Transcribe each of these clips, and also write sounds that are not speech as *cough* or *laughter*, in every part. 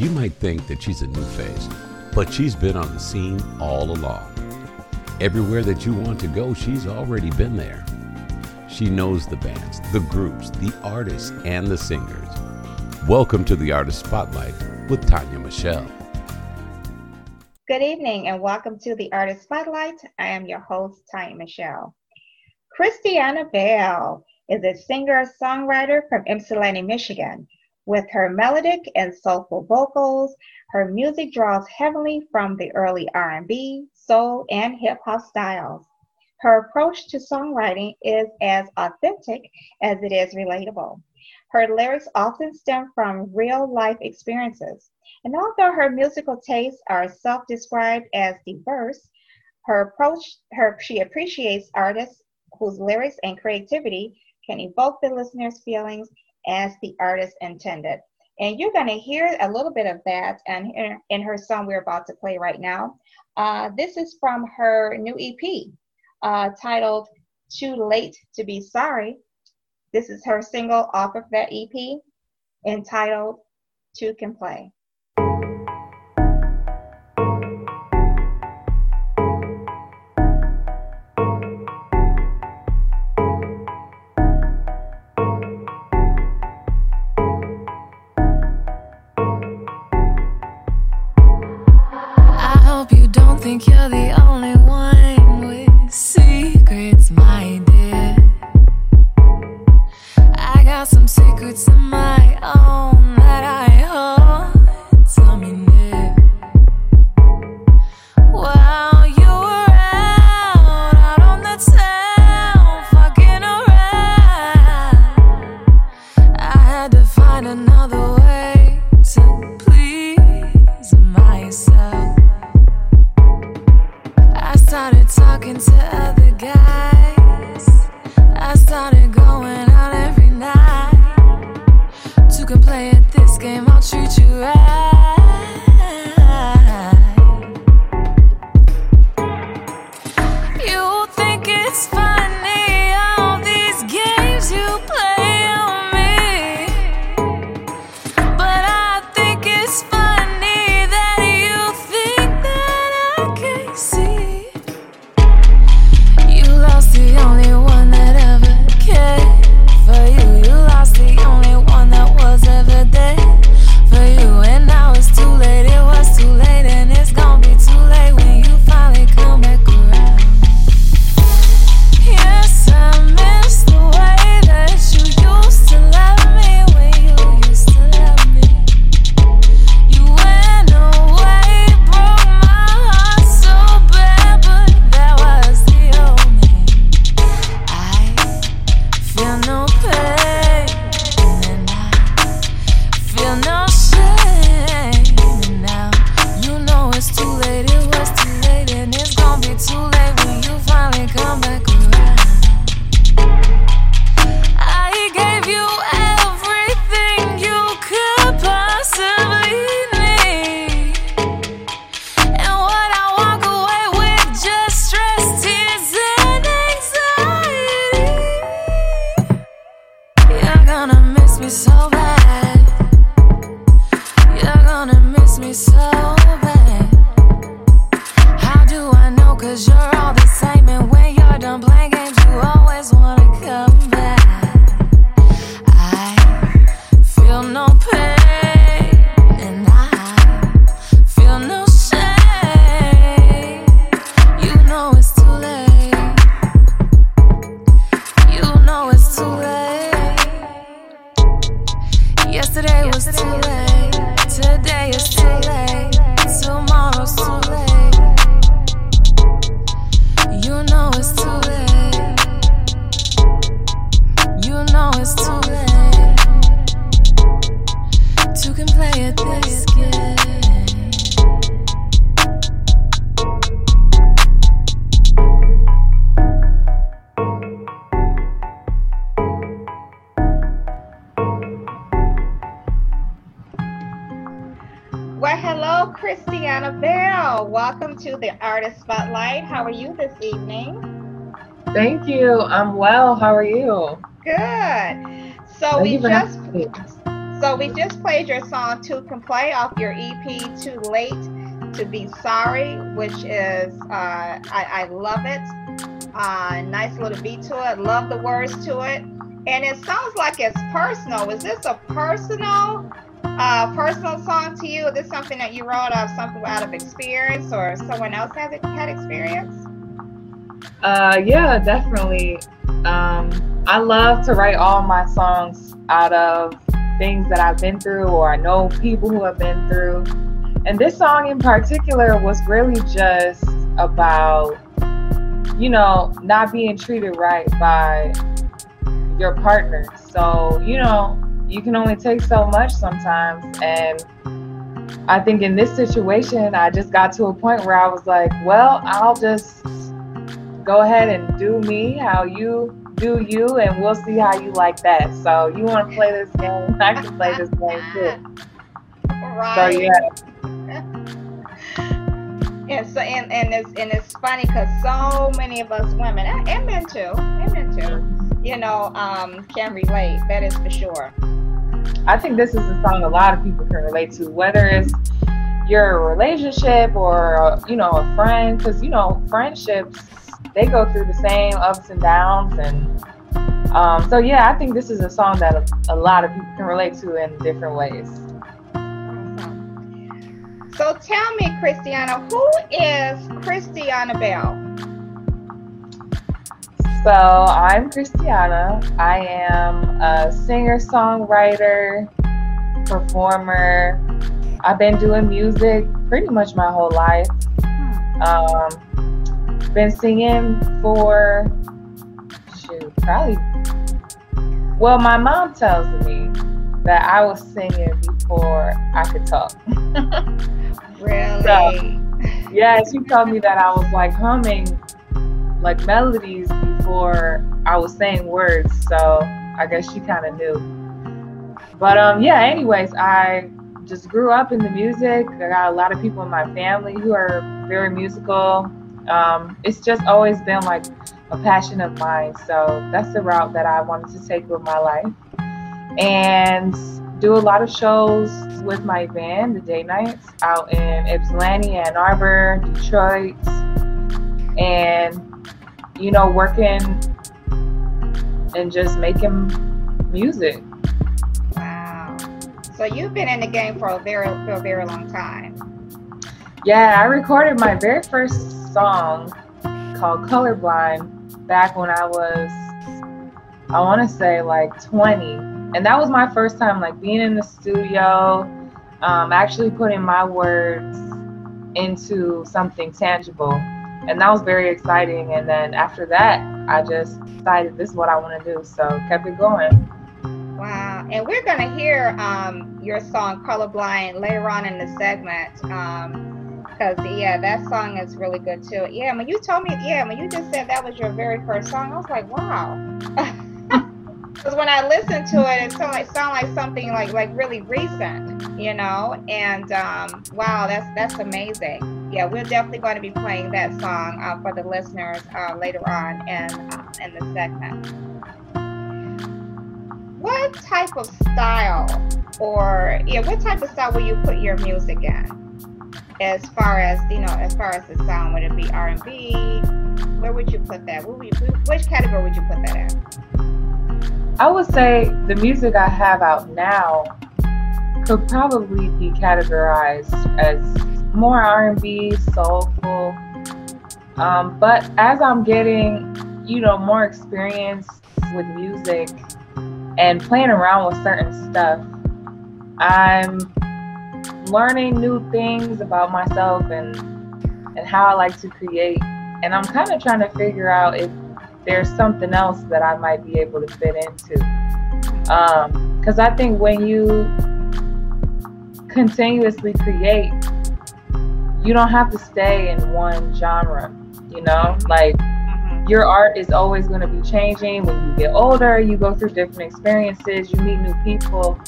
You might think that she's a new face, but she's been on the scene all along. Everywhere that you want to go, she's already been there. She knows the bands, the groups, the artists, and the singers. Welcome to the Artist Spotlight with Tonya Michelle. Good evening and welcome to the Artist Spotlight. I am your host, Tonya Michelle. Kristianna Bell is a singer-songwriter from Ypsilanti, Michigan. With her melodic and soulful vocals, her music draws heavily from the early R&B, soul, and hip hop styles. Her approach to songwriting is as authentic as it is relatable. Her lyrics often stem from real life experiences. And although her musical tastes are self described as diverse, her approach, her, she appreciates artists whose lyrics and creativity can evoke the listener's feelings as the artist intended. And you're going to hear a little bit of that and in, her song we're about to play right now. Uh, this is from her new EP uh, titled Too Late to Be Sorry. This is her single off of that EP entitled Two Can Play. Some secrets of my own I'm well. How are you? Good. So we just. So we just played your song "Two Can Play" off your EP "Too Late to Be Sorry," which is uh, I, I love it. Uh, nice little beat to it. Love the words to it, and it sounds like it's personal. Is this a personal? Uh, personal song to you? Is this something that you wrote of something out of experience or someone else has had experience? Uh, yeah, definitely. Um, I love to write all my songs out of things that I've been through or I know people who have been through. And this song in particular was really just about, you know, not being treated right by your partner. So, you know, you can only take so much sometimes. And I think in this situation, I just got to a point where I was like, well, I'll just go ahead and do me how you do you, and we'll see how you like that. So, you want to play this game? *laughs* I can play this game too. Right. So, yeah. *laughs* And so and, and it's and it's funny because so many of us women and, and men too, and men too, you know, um, can relate. That is for sure. I think this is a song a lot of people can relate to, whether it's your relationship or you know a friend, because you know friendships they go through the same ups and downs, and um, so yeah, I think this is a song that a, a lot of people can relate to in different ways. Awesome. So tell me, Kristianna, who is Kristianna Bell? So I'm Kristianna. I am a singer, songwriter, performer. I've been doing music pretty much my whole life. Um, been singing for shoot, probably. Well, my mom tells me that I was singing before I could talk. *laughs* Really? So, yeah, she told me that I was like humming like melodies before I was saying words. So I guess she kind of knew. But um, yeah. Anyways, I just grew up in the music. I got a lot of people in my family who are very musical. Um, it's just always been like a passion of mine. So that's the route that I wanted to take with my life. And do a lot of shows with my band, the Day Nights, out in Ypsilanti, Ann Arbor, Detroit, and you know, working and just making music. Wow. So you've been in the game for a very for a very long time. Yeah, I recorded my very first song called Colorblind back when I was I want to say like 20. And that was my first time like being in the studio, um, actually putting my words into something tangible and that was very exciting. And then after that, I just decided this is what I want to do. So kept it going. Wow. And we're going to hear um, your song Colorblind later on in the segment. Because, yeah, that song is really good too. Yeah, when you told me, yeah, when you just said that was your very first song, I was like, wow. *laughs* Because when I listened to it, it sounded like, sound like something like like really recent, you know. And um, wow, that's that's amazing yeah, we're definitely going to be playing that song uh, for the listeners uh, later on in, uh, in the segment. What type of style, or yeah, what type of style will you put your music in? As far as you know, as far as the sound, would it be R and B? Where would you put that? which category would you put that in? I would say the music I have out now could probably be categorized as more R&B, soulful. Um, but as I'm getting, you know, more experience with music and playing around with certain stuff, I'm learning new things about myself and and how I like to create. And I'm kind of trying to figure out if there's something else that I might be able to fit into. Because um, I think when you continuously create, you don't have to stay in one genre, you know? Like mm-hmm. your art is always going to be changing. When you get older, you go through different experiences, you meet new people.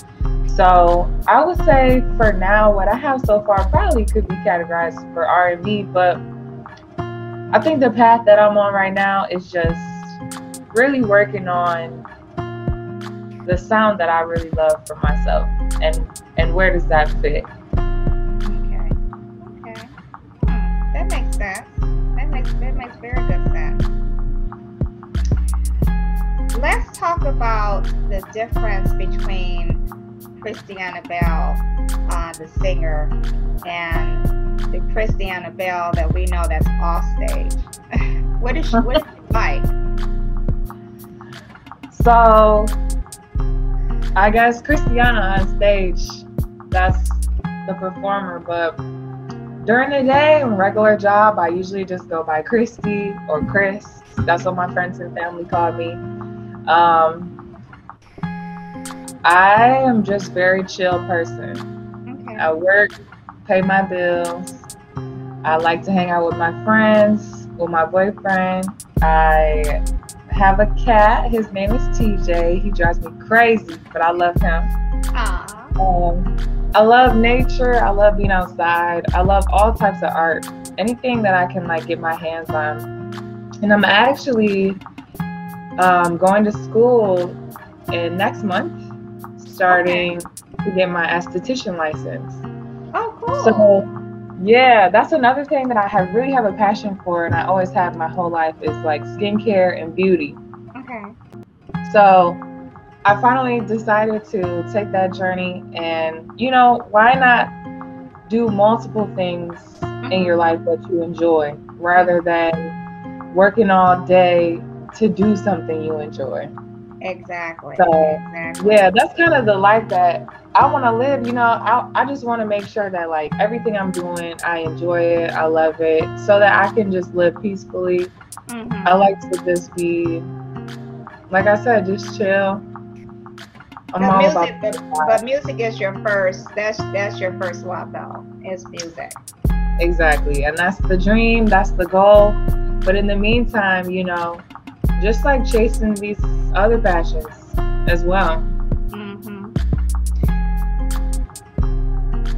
So I would say for now, what I have so far probably could be categorized for R&B, but I think the path that I'm on right now is just really working on the sound that I really love for myself, and and where does that fit? Okay. Okay. Hmm. That makes sense. That makes that makes very good sense. Let's talk about the difference between Kristianna Bell, uh, the singer, and the Kristianna Bell that we know that's off stage. *laughs* what is she, what is she like? So, I guess Kristianna on stage, that's the performer, but during the day, regular job, I usually just go by Christy or Chris. That's what my friends and family call me. Um, I am just very chill person. Okay. I work, pay my bills. I like to hang out with my friends, with my boyfriend. I have a cat. His name is TJ. He drives me crazy, but I love him. Aw. Um, I love nature. I love being outside. I love all types of art. Anything that I can like get my hands on. And I'm actually um, going to school in next month, starting to get my esthetician license. Oh, cool. So yeah, that's another thing that I have really have a passion for, and I always have my whole life is like skincare and beauty. okay. So I finally decided to take that journey, and you know, why not do multiple things in mm-hmm. your life that you enjoy rather than working all day to do something you enjoy? Exactly. So, exactly. Yeah, that's kind of the life that I want to live. You know, I, I just want to make sure that like everything I'm doing, I enjoy it, I love it, so that I can just live peacefully. Mhm. I like to just be, like I said, just chill. I'm music, but, but music is your first. That's that's your first love, though. Is music. exactly, and that's the dream, that's the goal. But in the meantime, you know, just like chasing these other passions as well. hmm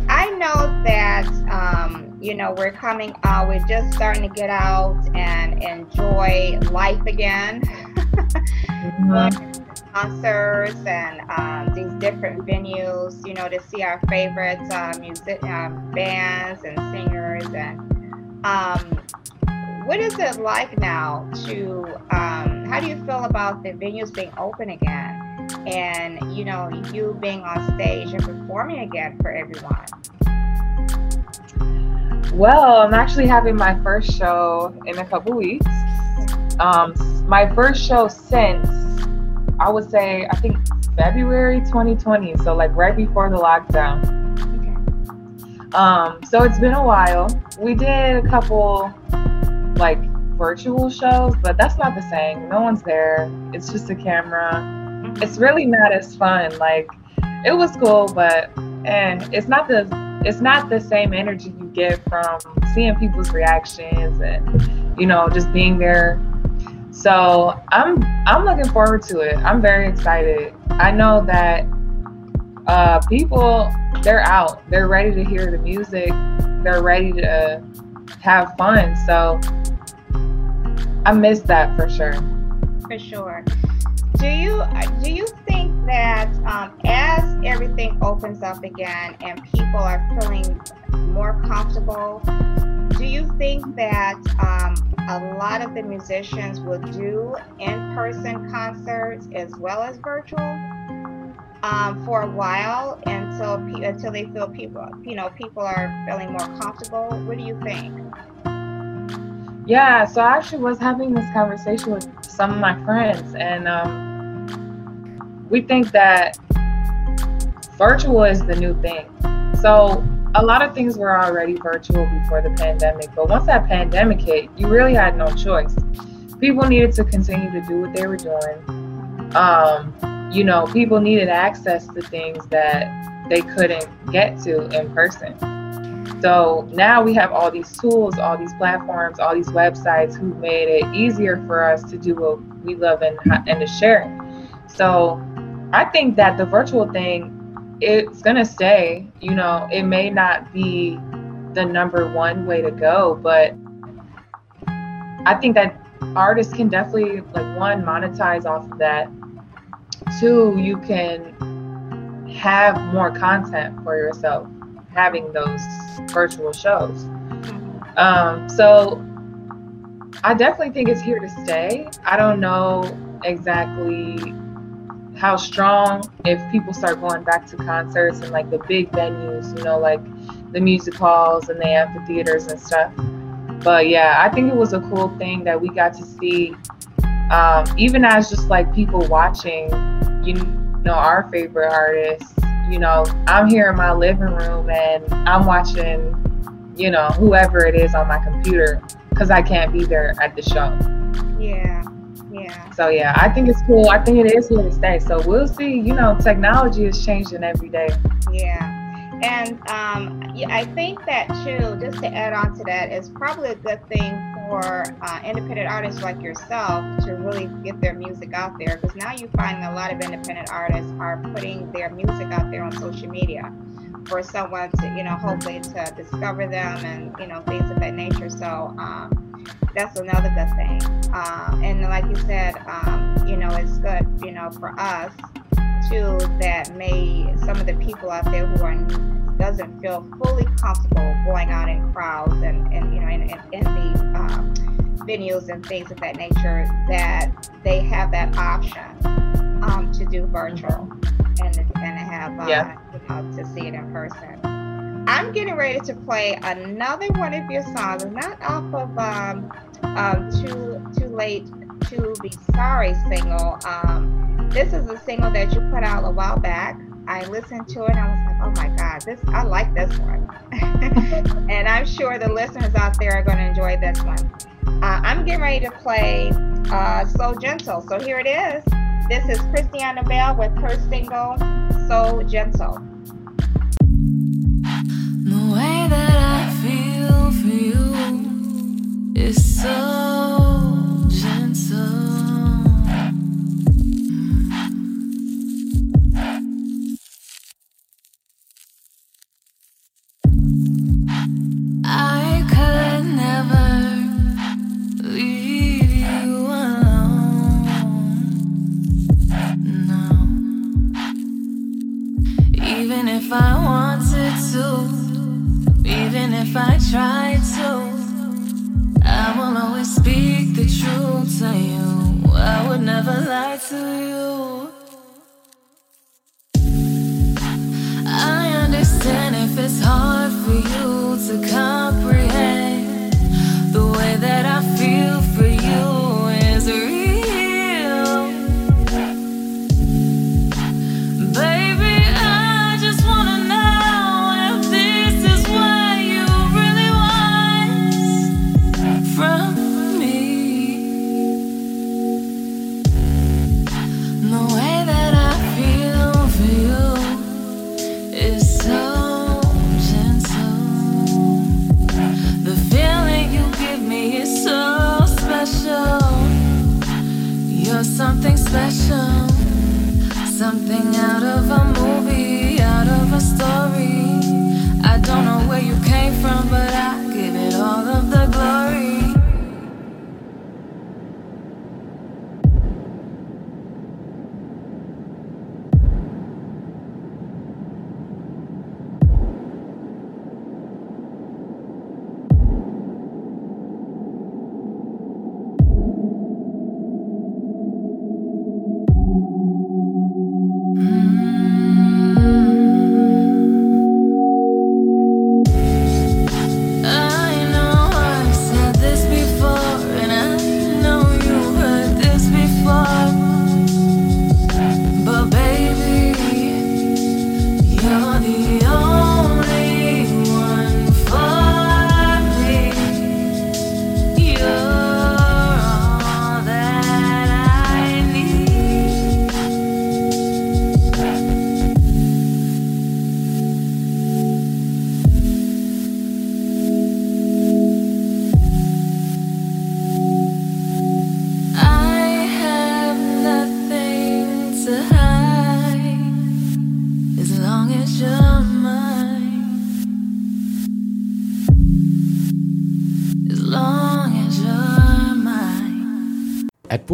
I know that um, you know we're coming out. We're just starting to get out and enjoy life again. *laughs* Mhm. concerts and um, these different venues, you know, to see our favorite uh, music um, bands and singers. And um, what is it like now to? Um, how do you feel about the venues being open again? And you know, you being on stage and performing again for everyone. Well, I'm actually having my first show in a couple weeks. Um, my first show since I would say I think February 2020, so like right before the lockdown. Okay. Um, so it's been a while. We did a couple like virtual shows, but that's not the same. No one's there. It's just a camera. It's really not as fun. Like it was cool, but and it's not the it's not the same energy you get from seeing people's reactions and you know just being there. So I'm I'm looking forward to it. I'm very excited. I know that uh, people they're out. They're ready to hear the music. They're ready to have fun. So I miss that for sure. For sure. Do you do you think that um, as everything opens up again and people are feeling more comfortable, do you think that um, a lot of the musicians will do in-person concerts as well as virtual um, for a while until until they feel people you know people are feeling more comfortable? What do you think? Yeah, so I actually was having this conversation with some of my friends, and um, we think that virtual is the new thing. So a lot of things were already virtual before the pandemic, but once that pandemic hit, you really had no choice. People needed to continue to do what they were doing. Um, you know, people needed access to things that they couldn't get to in person. So now we have all these tools, all these platforms, all these websites who made it easier for us to do what we love and and to share. So I think that the virtual thing, it's gonna stay. You know, it may not be the number one way to go, but I think that artists can definitely like one monetize off of that. two, you can have more content for yourself having those virtual shows. Um, so I definitely think it's here to stay. I don't know exactly how strong if people start going back to concerts and like the big venues, you know, like the music halls and the amphitheaters and stuff. But yeah, I think it was a cool thing that we got to see, um, even as just like people watching, you know, our favorite artists. You know, I'm here in my living room and I'm watching, you know, whoever it is on my computer because I can't be there at the show. Yeah. Yeah. So yeah, I think it's cool. I think it is here to stay. So we'll see. You know, technology is changing every day. Yeah. And um, yeah, I think that too, just to add on to that, is probably a good thing for uh, independent artists like yourself to really get their music out there because now you find a lot of independent artists are putting their music out there on social media for someone to, you know, hopefully to discover them and, you know, things of that nature. So um, that's another good thing. Uh, and like you said, um, you know, it's good, you know, for us too that may some of the people out there who are doesn't feel fully comfortable going out in crowds and, and you know in, in, in the um, venues and things of that nature that they have that option um, to do virtual and and have uh, Yeah. you know, to see it in person. I'm getting ready to play another one of your songs, not off of um, um, too too late to be sorry single. Um, this is a single that you put out a while back. I listened to it and I was like, oh my God, this I like this one. *laughs* and I'm sure the listeners out there are going to enjoy this one. Uh, I'm getting ready to play uh, So Gentle. So here it is. This is Kristianna Bell with her single So Gentle. The way that I feel for you is so tried to, I will always speak the truth to you. I would never lie to you. I understand if it's hard Something out of a movie, out of a story. I don't know where you came from, but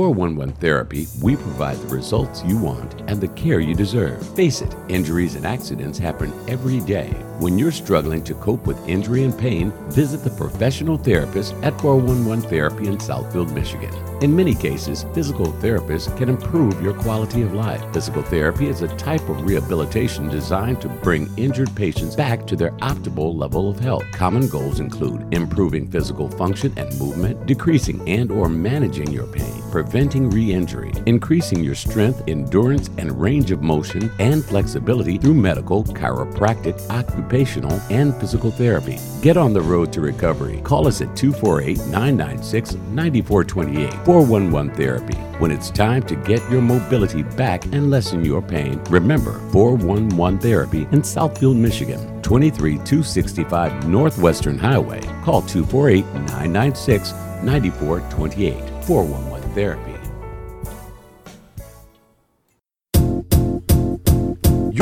411 Therapy, we provide the results you want and the care you deserve. Face it, injuries and accidents happen every day. When you're struggling to cope with injury and pain, visit the professional therapist at 411 Therapy in Southfield, Michigan. In many cases, physical therapists can improve your quality of life. Physical therapy is a type of rehabilitation designed to bring injured patients back to their optimal level of health. Common goals include improving physical function and movement, decreasing and or managing your pain, preventing re-injury, increasing your strength, endurance, and range of motion and flexibility through medical, chiropractic, occupational, and physical therapy. Get on the road to recovery. Call us at 248 996 9428 411 Therapy. When it's time to get your mobility back and lessen your pain, remember 411 Therapy in Southfield, Michigan, 23265 Northwestern Highway. Call 248 996 9428 411 Therapy.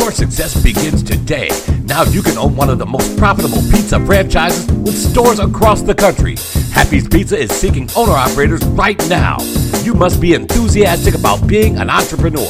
Your success begins today. Now you can own one of the most profitable pizza franchises with stores across the country. Happy's Pizza is seeking owner operators right now. You must be enthusiastic about being an entrepreneur.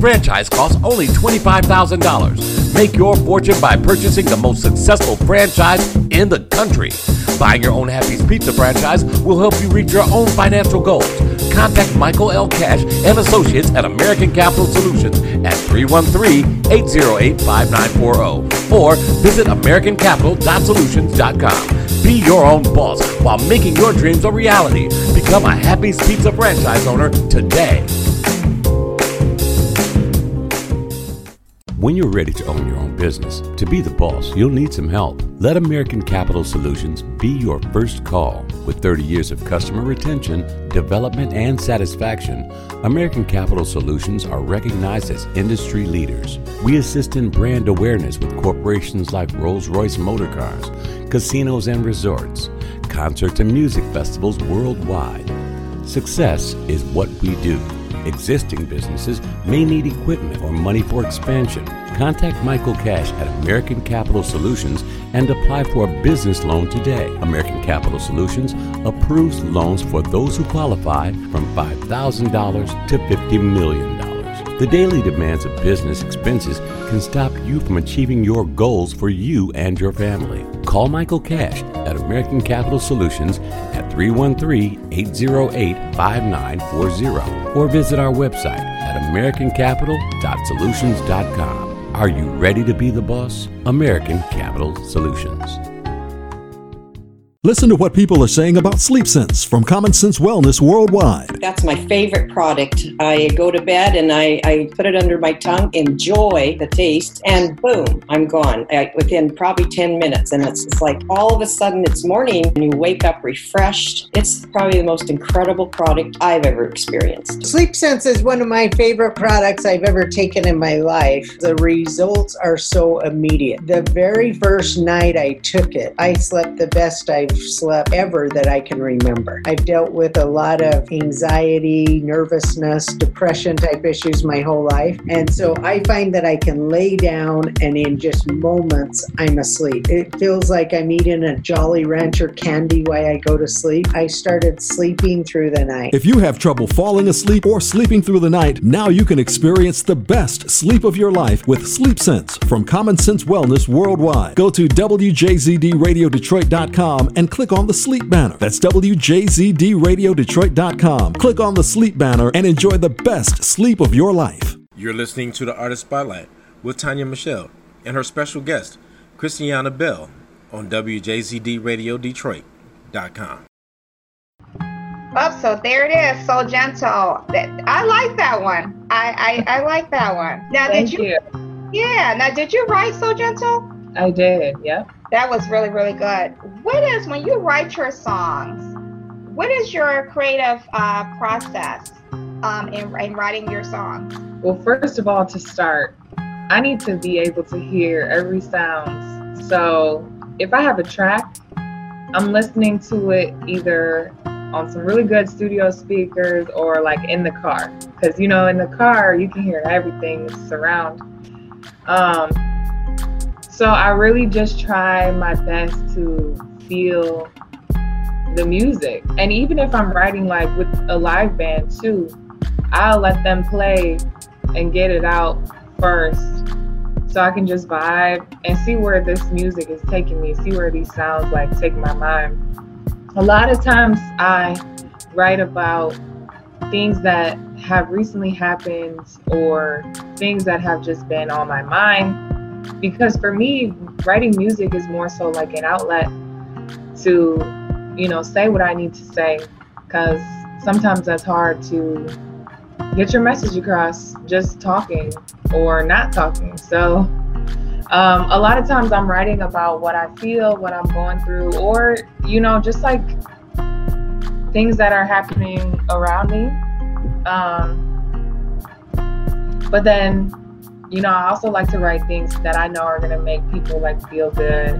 Franchise costs only $25,000. Make your fortune by purchasing the most successful franchise in the country. Buying your own Happy's Pizza franchise will help you reach your own financial goals. Contact Michael L. Cash and Associates at American Capital Solutions at 313-808-5940 or visit americancapital.solutions.com. Be your own boss while making your dreams a reality. Become a Happy's Pizza franchise owner today. When you're ready to own your own business, to be the boss, you'll need some help. Let American Capital Solutions be your first call. With 30 years of customer retention, development, and satisfaction, American Capital Solutions are recognized as industry leaders. We assist in brand awareness with corporations like Rolls Royce Motor Cars, casinos and resorts, concerts and music festivals worldwide. Success is what we do. Existing businesses may need equipment or money for expansion. Contact Michael Cash at American Capital Solutions and apply for a business loan today. American Capital Solutions approves loans for those who qualify from $5,000 to $50 million. The daily demands of business expenses can stop you from achieving your goals for you and your family. Call Michael Cash at American Capital Solutions at 313 808 5940 or visit our website at americancapital.solutions.com. Are you ready to be the boss? American Capital Solutions. Listen to what people are saying about Sleep Sense from Common Sense Wellness Worldwide. That's my favorite product. I go to bed and I, I put it under my tongue, enjoy the taste, and boom, I'm gone I, within probably 10 minutes. And it's, it's like all of a sudden it's morning and you wake up refreshed. It's probably the most incredible product I've ever experienced. Sleep Sense is one of my favorite products I've ever taken in my life. The results are so immediate. The very first night I took it, I slept the best I've slept ever that I can remember. I've dealt with a lot of anxiety, nervousness, depression type issues my whole life. And so I find that I can lay down and in just moments I'm asleep. It feels like I'm eating a Jolly Rancher candy while I go to sleep. I started sleeping through the night. If you have trouble falling asleep or sleeping through the night, now you can experience the best sleep of your life with Sleep Sense from Common Sense Wellness Worldwide. Go to WJZDRadioDetroit.com and click on the sleep banner. That's WJZDRadioDetroit.com. Click on the sleep banner and enjoy the best sleep of your life. You're listening to the Artist Spotlight with Tonya Michelle and her special guest, Kristianna Bell, on WJZDRadioDetroit.com. Oh, so there it is. So gentle. I like that one. I I, I like that one. Now, Thank did you, you. Yeah. Now, did you write so gentle? I did. Yep. That was really really good. What is when you write your songs? What is your creative uh, process um, in, in writing your songs? Well, first of all, to start, I need to be able to hear every sound. So if I have a track, I'm listening to it either on some really good studio speakers or like in the car. Because, you know, in the car, you can hear everything surround. Um, so I really just try my best to feel the music. And even if I'm writing like with a live band too, I'll let them play and get it out first so I can just vibe and see where this music is taking me, see where these sounds like take my mind. A lot of times I write about things that have recently happened or things that have just been on my mind because for me writing music is more so like an outlet to you know say what i need to say because sometimes that's hard to get your message across just talking or not talking. So um, a lot of times i'm writing about what i feel what i'm going through or you know just like things that are happening around me um, but then you know i also like to write things that i know are going to make people like feel good.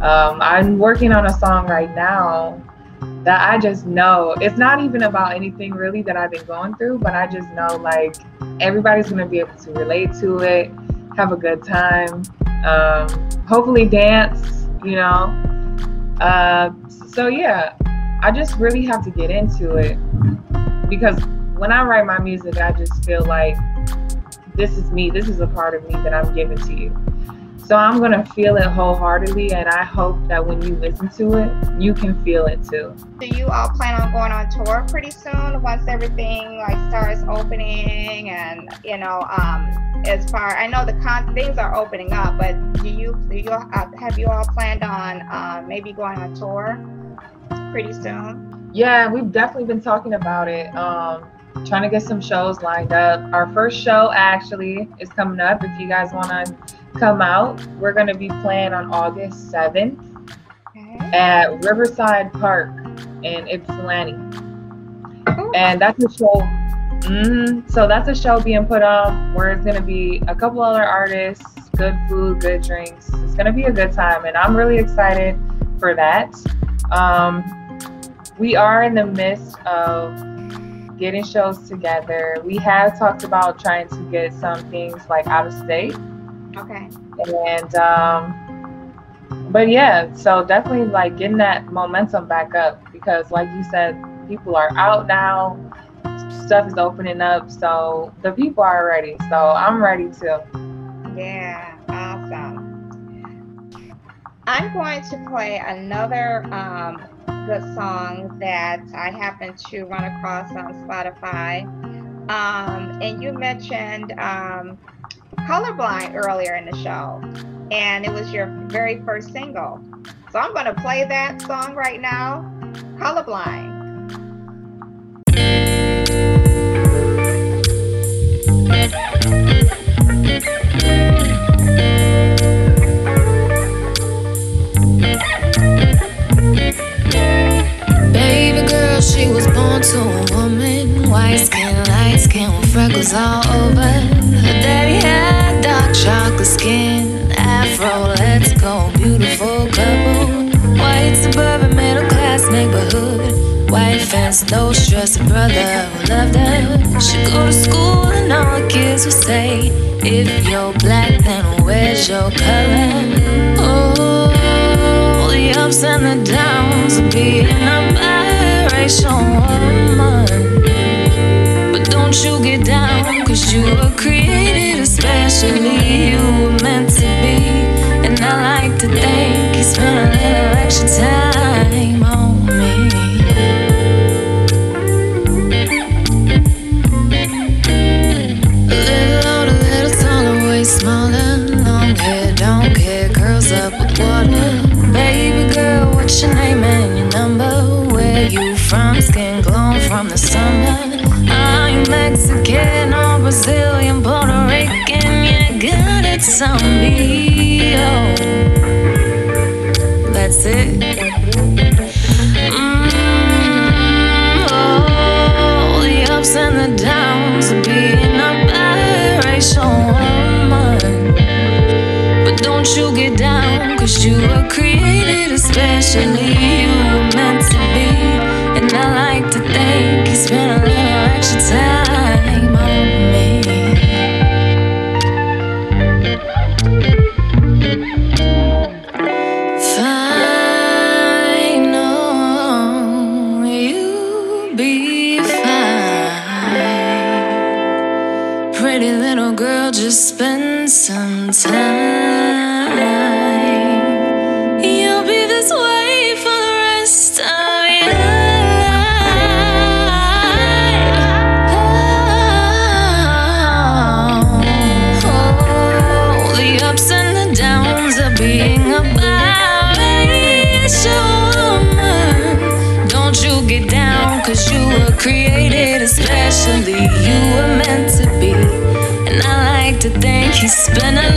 Um, i'm working on a song right now that i just know it's not even about anything really that i've been going through but i just know like everybody's going to be able to relate to it have a good time um, hopefully dance you know? Uh, so yeah i just really have to get into it because when I write my music, I just feel like this is me. This is a part of me that I'm giving to you. So I'm going to feel it wholeheartedly. And I hope that when you listen to it, you can feel it too. Do you all plan on going on tour pretty soon once everything like starts opening and, you know, um, as far I know the con things are opening up, but do you do you uh, have you all planned on uh, maybe going on tour pretty soon? Yeah, we've definitely been talking about it. Um, trying to get some shows lined up. Our first show actually is coming up. If you guys want to come out, we're going to be playing on August 7th okay. at Riverside Park in Ypsilanti. And that's a show. Mm-hmm, so that's a show being put on where it's going to be a couple other artists, good food, good drinks. It's going to be a good time, and I'm really excited for that. Um, we are in the midst of getting shows together. We have talked about trying to get some things like out of state. Okay. And um but yeah, so definitely like getting that momentum back up because like you said, people are out now. Stuff is opening up, so the people are ready. So I'm ready too. Yeah, awesome. I'm going to play another um, good song that I happened to run across on Spotify. Um, and you mentioned um, Colorblind earlier in the show, and it was your very first single. So I'm going to play that song right now Colorblind. She was born to a woman. White skin, light skin, with freckles all over. Her daddy had dark chocolate skin. Afro, let's go, beautiful couple. White suburban middle class neighborhood. White fence, no stress, a brother who loved her. She go to school and all the kids would say, If you're black, then where's your color? Oh, the ups and the downs of being a woman. But don't you get down, cause you were created especially. You were meant to be. And I like to think you spent a little extra time Oh, that's it. Oh, the ups and the downs of being a biracial woman. But don't you get down, cause you were created especially. You were meant to be. And I like to think you spent a get down, cause you were created especially. You were meant to be. And I like to think he spent a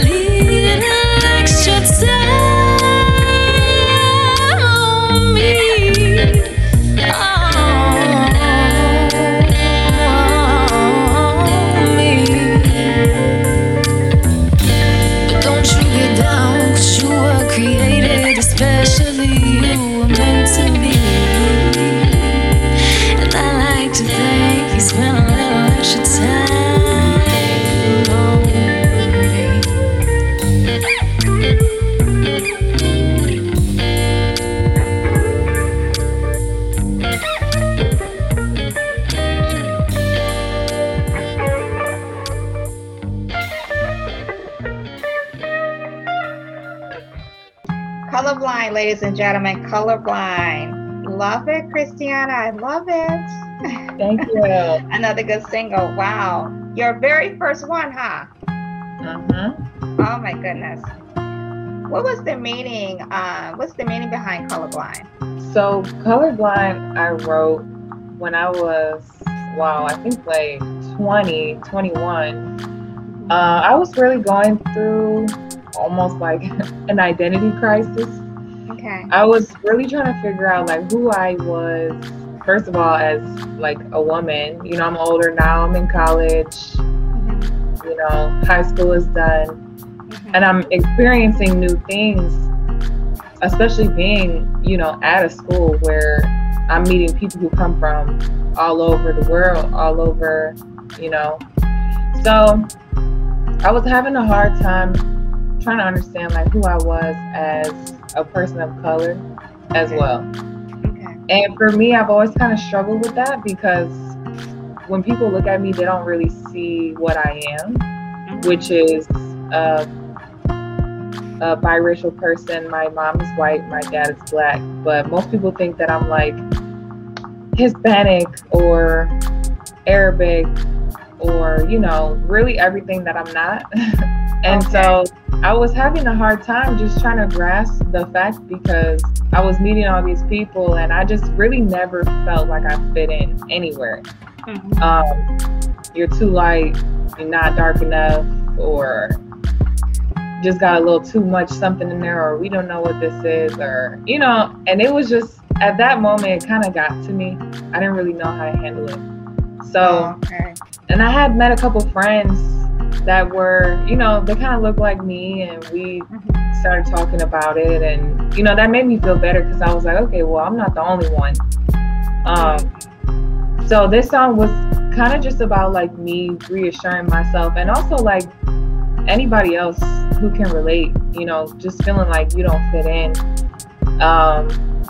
and gentlemen, colorblind. Love it, Kristianna. I love it. Thank *laughs* you. Another good single. Wow. Your very first one, huh? Uh-huh. Oh my goodness. What was the meaning? Uh, what's the meaning behind colorblind? So, Colorblind, I wrote when I was, wow, I think like 20, 21. Uh, I was really going through almost like *laughs* an identity crisis. Okay. I was really trying to figure out like who I was, first of all, as like a woman. You know, I'm older now, I'm in college, Mhm, you know, high school is done. mhm. and I'm experiencing new things, especially being, you know, at a school where I'm meeting people who come from all over the world, all over, you know. So I was having a hard time trying to understand like who I was as a person of color as well. Okay. And for me, I've always kind of struggled with that because when people look at me, they don't really see what I am, mm-hmm. which is a, a biracial person. My mom is white, my dad is black, but most people think that I'm like Hispanic or Arabic or, you know, really everything that I'm not. *laughs* and so I was having a hard time just trying to grasp the fact because I was meeting all these people and I just really never felt like I fit in anywhere. Mhm. Um, you're too light, you're not dark enough, or just got a little too much something in there, or we don't know what this is, or you know. And it was just at that moment, it kind of got to me. I didn't really know how to handle it. So Oh, okay. and I had met a couple friends that were, you know, they kind of looked like me, and we Mhm. started talking about it, and you know, that made me feel better because I was like, okay, well, I'm not the only one. Um, so this song was kind of just about like me reassuring myself, and also like anybody else who can relate, you know, just feeling like you don't fit in. Um,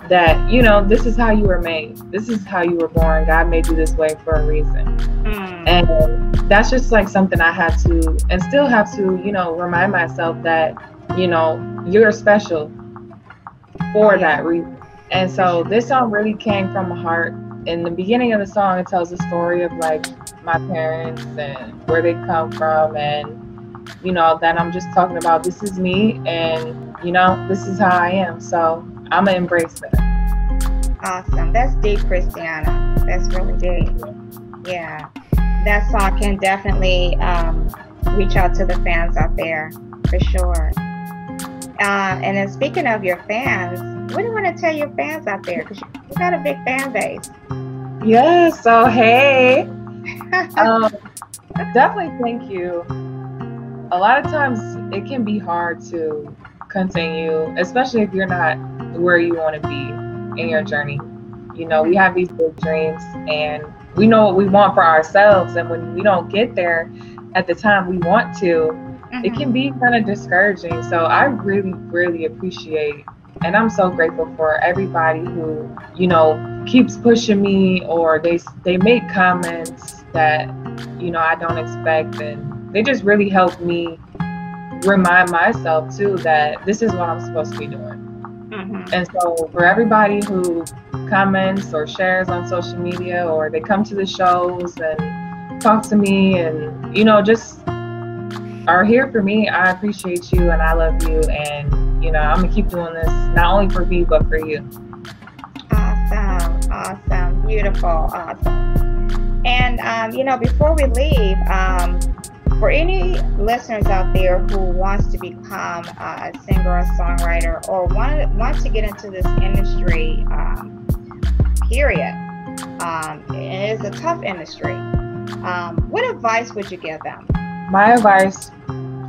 that you know, this is how you were made. This is how you were born. God made you this way for a reason. Mm. And that's just like something I had to and still have to, you know, remind myself that, you know, you're special for that reason. And so this song really came from my heart. In the beginning of the song, it tells the story of like my parents and where they come from. And, you know, then I'm just talking about this is me and, you know, this is how I am. So I'm to embrace that. Awesome. That's deep, Kristianna. That's really deep. Yeah. That song can definitely um, reach out to the fans out there for sure. Uh, and then speaking of your fans, what do you want to tell your fans out there? Because you got a big fan base. Yeah. So, hey. *laughs* um, definitely thank you. A lot of times it can be hard to continue, especially if you're not where you want to be in your journey. You know, we have these big dreams and we know what we want for ourselves. And when we don't get there at the time we want to, it Mhm. can be kind of discouraging. So I really, really appreciate and I'm so grateful for everybody who, you know, keeps pushing me or they they make comments that, you know, I don't expect and they just really help me remind myself too that this is what I'm supposed to be doing. Mhm. And so for everybody who comments or shares on social media or they come to the shows and talk to me and you know just are here for me, I appreciate you and I love you and you know I'm gonna keep doing this not only for me but for you. Awesome, awesome, beautiful, awesome. And um, you know, before we leave, um, for any listeners out there who wants to become a singer or songwriter or want want to get into this industry, um, period, um, it is a tough industry. Um, what advice would you give them? My advice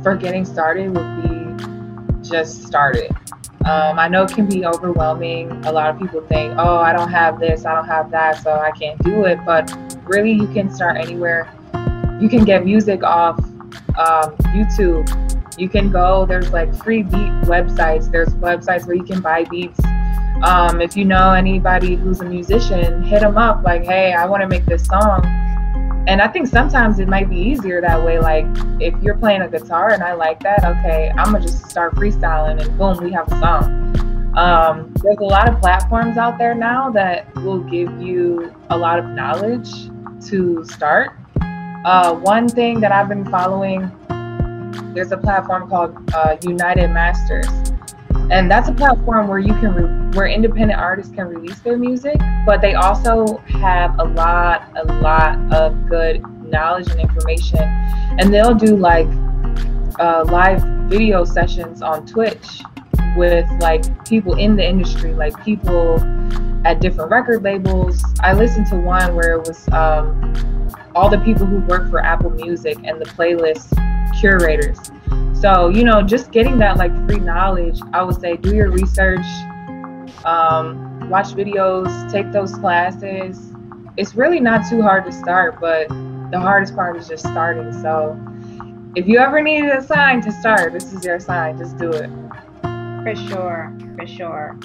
for getting started would be just start it. Um, I know it can be overwhelming. A lot of people think, oh, I don't have this, I don't have that, so I can't do it. But really, you can start anywhere. You can get music off um, YouTube. You can go, there's like free beat websites, there's websites where you can buy beats. Um, if you know anybody who's a musician, hit them up like, hey, I want to make this song. And I think sometimes it might be easier that way. Like if you're playing a guitar and I like that, okay, I'm gonna just start freestyling and boom, we have a song. Um, there's a lot of platforms out there now that will give you a lot of knowledge to start. Uh, one thing that I've been following, there's a platform called uh, United Masters, and that's a platform where you can re- where independent artists can release their music, but they also have a lot, a lot of good knowledge and information, and they'll do like uh, live video sessions on Twitch with like people in the industry, like people at different record labels. I listened to one where it was um, all the people who work for Apple Music and the playlist curators. So, you know, just getting that like free knowledge, I would say do your research, um, watch videos, take those classes. It's really not too hard to start, but the hardest part is just starting. So, if you ever needed a sign to start, this is your sign. Just do it. For sure, for sure.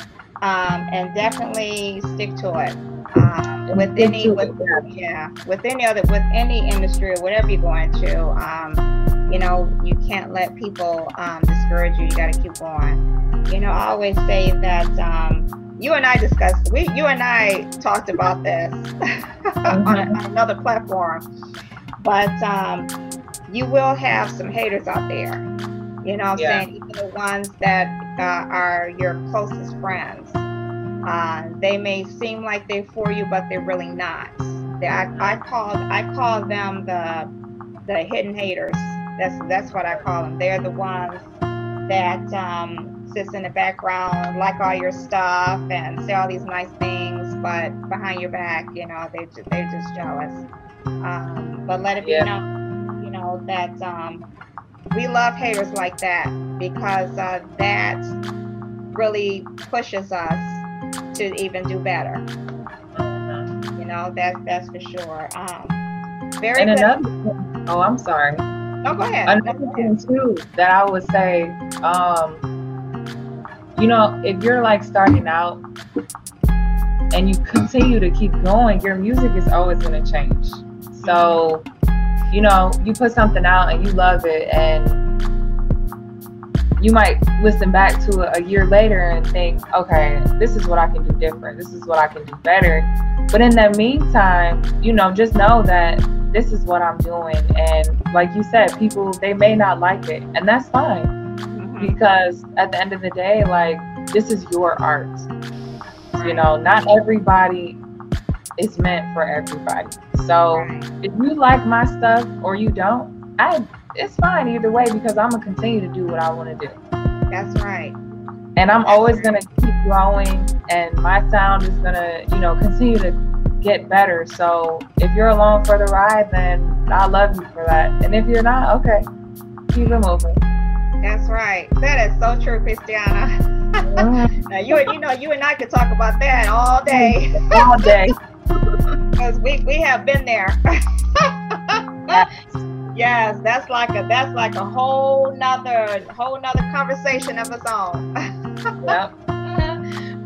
Um, and definitely stick to it. Um, with any, with, yeah, with any other, with any industry or whatever you're going to, um, you know, you can't let people um, discourage you. You got to keep going. You know, I always say that um, you and I discussed, we, you and I talked about this *laughs* on, on another platform, but um, you will have some haters out there. You know what I'm saying? Even the ones that uh, are your closest friends. Uh, they may seem like they're for you, but they're really not. They, I, I call I call them the the hidden haters. That's that's what I call them. They're the ones that um, sits in the background, like all your stuff, and say all these nice things, but behind your back, you know, they they're just jealous. Um, but let it be Yeah. known, you know, that um, we love haters like that because uh, that really pushes us to even do better. You know, that's that's for sure. Um, very And good. another oh, I'm sorry. no, go ahead. Another go ahead. thing too that I would say, um, you know, if you're like starting out and you continue to keep going, your music is always going to change. So, you know, you put something out and you love it, and you might listen back to it a year later and think, okay, this is what I can do different. This is what I can do better. But in the meantime, you know, just know that this is what I'm doing. And like you said, people, they may not like it, and that's fine Mhm. because at the end of the day, like, this is your art. You know, not everybody is meant for everybody. So if you like my stuff or you don't, I it's fine either way because I'm gonna continue to do what I want to do. That's right. And I'm always gonna keep growing and my sound is gonna, you know, continue to get better. So if you're along for the ride, then I love you for that. And if you're not, okay, keep it moving. That's right. That is so true, Kristianna. *laughs* Mm-hmm. now you you know you and I could talk about that all day All day. *laughs* because we we have been there. *laughs* yes, that's like a that's like a whole nother whole nother conversation of its own. *laughs* Yep.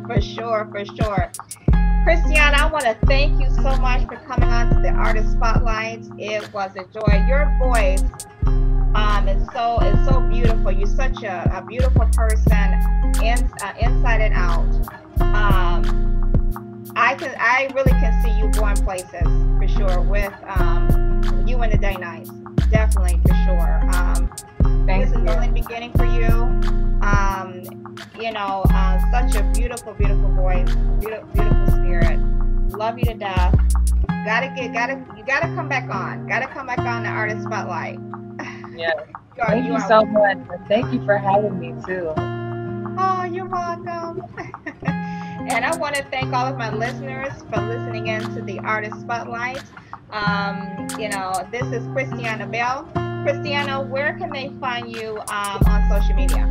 for sure, for sure. Kristianna, I want to thank you so much for coming on to the Artist Spotlight. It was a joy. Your voice Um, it's so it's so beautiful. You're such a, a beautiful person, in, uh, inside and out. Um, I can I really can see you going places for sure with um, you and the Day Nights. Definitely for sure. Um, this you. is only the beginning for you. Um, you know, uh, such a beautiful, beautiful voice, beautiful, beautiful spirit. Love you to death. Gotta get, gotta, you gotta come back on. Gotta come back on the artist spotlight. Yeah. *laughs* You are- Thank you are- so much. Thank you for having me too. Oh, you're welcome. *laughs* and I want to thank all of my listeners for listening in to the Artist Spotlight. Um, you know, this is Kristianna Bell. Kristianna, where can they find you um, on social media?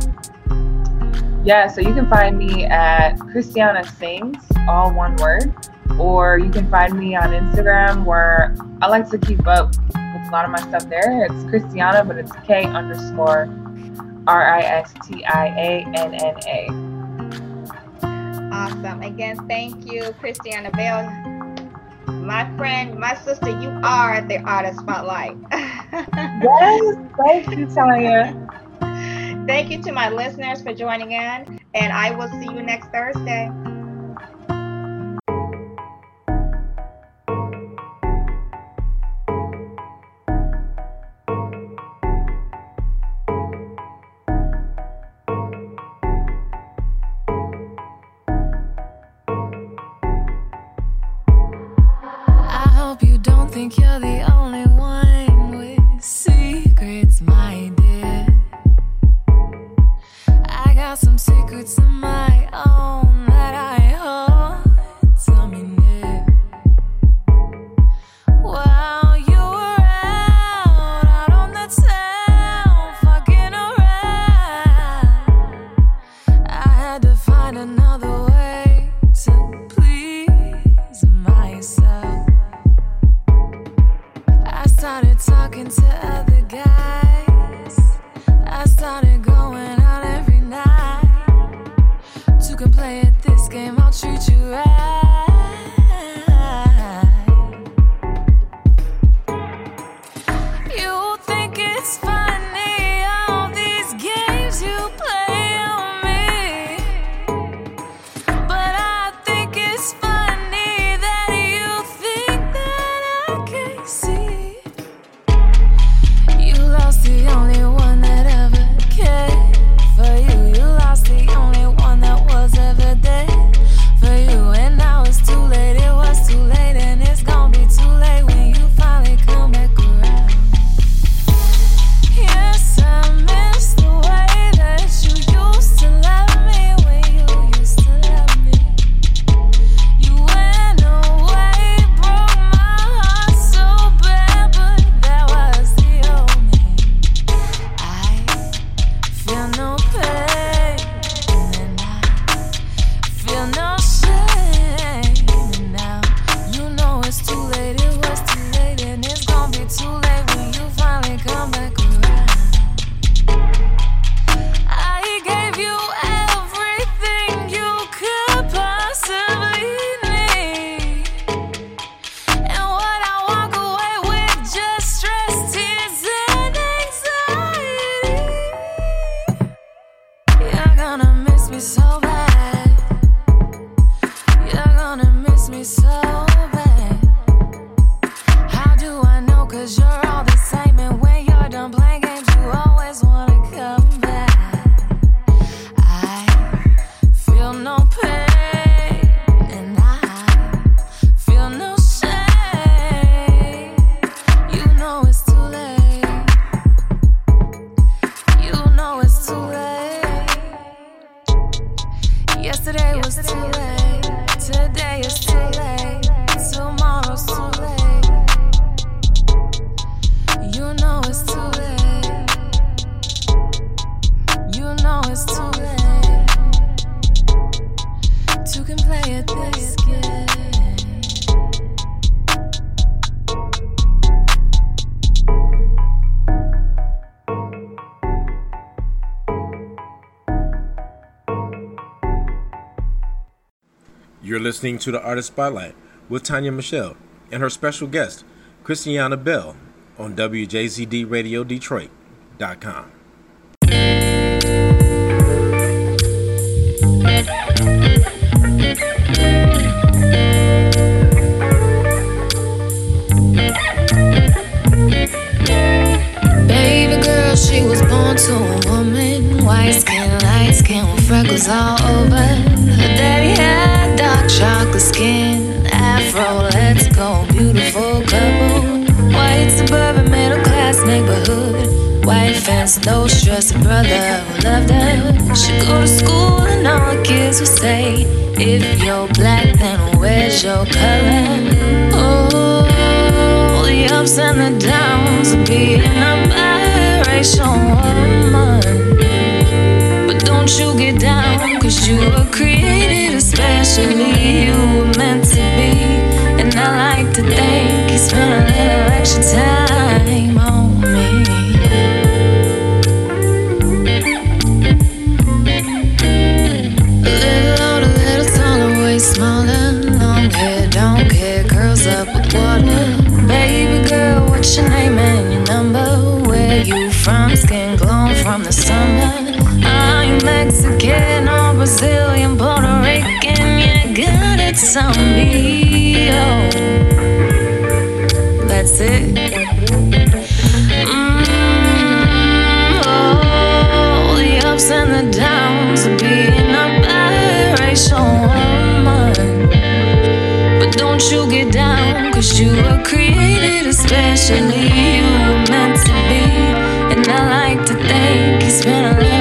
Yeah, so you can find me at Kristianna Sings, all one word, or you can find me on Instagram where I like to keep up with a lot of my stuff there. It's Kristianna, but it's K underscore R I S T I A N N A. Awesome. Again, thank you, Kristianna Bell. My friend, my sister, you are the Artist Spotlight. *laughs* Yes, thank you, Tonya. Thank you to my listeners for joining in, and I will see you next Thursday. Started talking to other guys. I started going out every night. You can play at this game, I'll treat you right. Gonna miss me so bad. How do I know? Cause you're all the listening to the Artist Spotlight with Tonya Michelle and her special guest, Kristianna Bell, on WJZD Radio girl, she was born to a woman. White skin, light skin, with freckles all over. Her daddy had chocolate skin. Afro, let's go, beautiful couple. White suburban middle class neighborhood. White fence, no stress, a brother who loved her. She go to school and all the kids would say, If you're black, then where's your color? Oh, the ups and the downs of being a biracial woman. But don't you get down, cause you were created especially. You were meant to be. And I like to think you spent a little extra time on me. Oh, that's it. Oh, the ups and the downs of being a biracial woman. But don't you get down, cause you were created especially. You were meant to be. And I like to think you spent a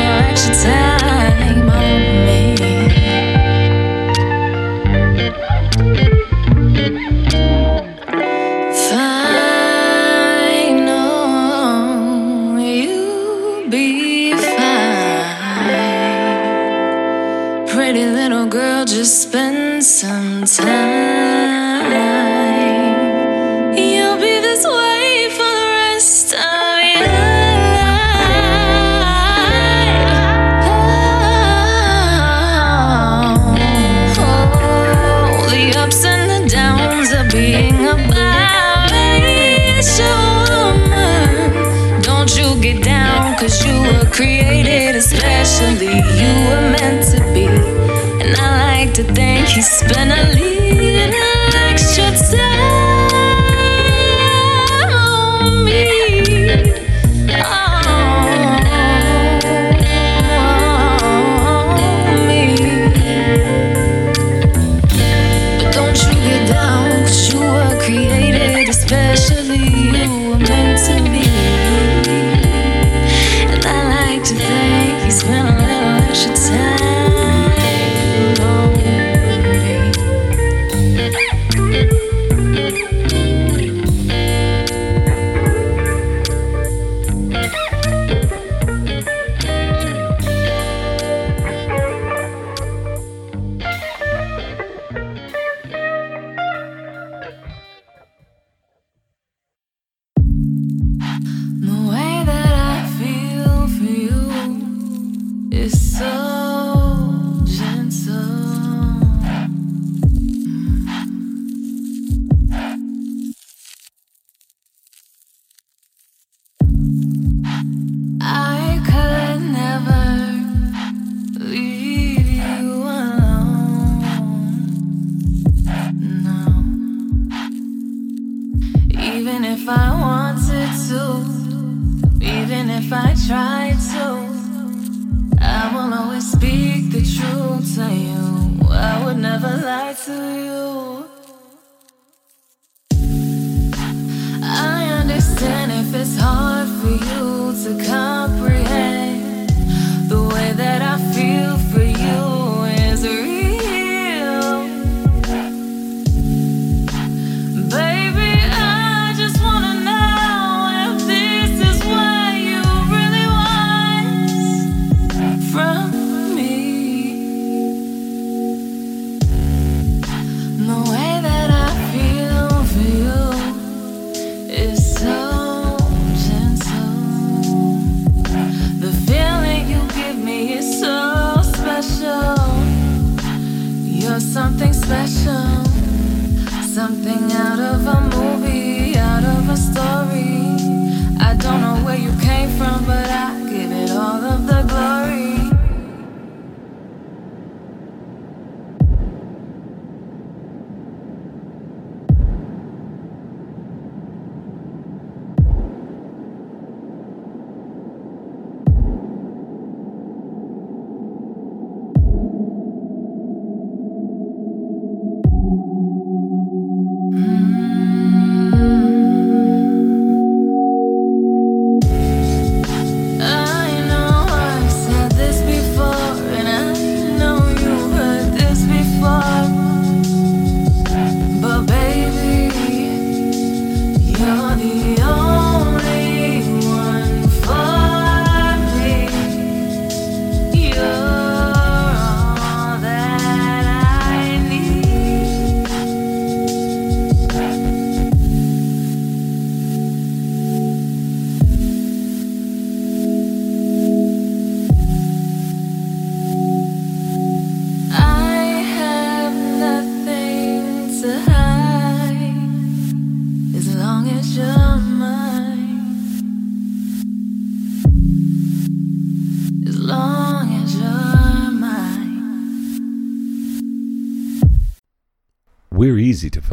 cause you were created especially. You were meant to be. And I like to think you spent a Even if I wanted to, even if I tried to, I will always speak the truth to you. I would never lie to you. I understand if it's hard for you to comprehend Something out of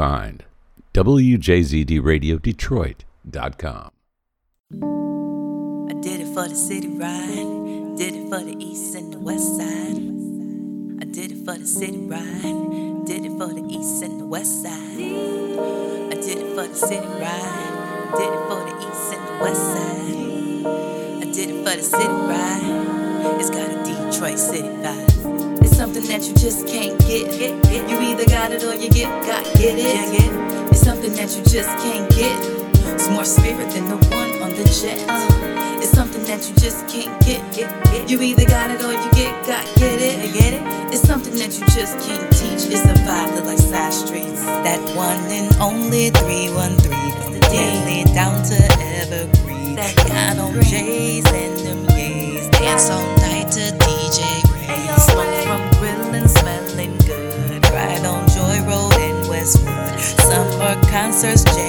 find. WJZDRadioDetroit.com. I did it for the city ride, did it for the east and the west side. I did it for the city ride, did it for the east and the west side. I did it for the city ride, did it for the east and the west side. I did it for the city ride. It's got a Detroit city vibe. Something that you just can't get. You either got it or you get got get it. It's something that you just can't get. It's more spirit than the one on the jet. It's something that you just can't get. You either got it or you get got get it. Get it? It's something that you just can't teach. It's a vibe that like side streets. That one and only 313. It's the daily down to evergreen. That got on J's and them yays. Dance all night to DJ Summer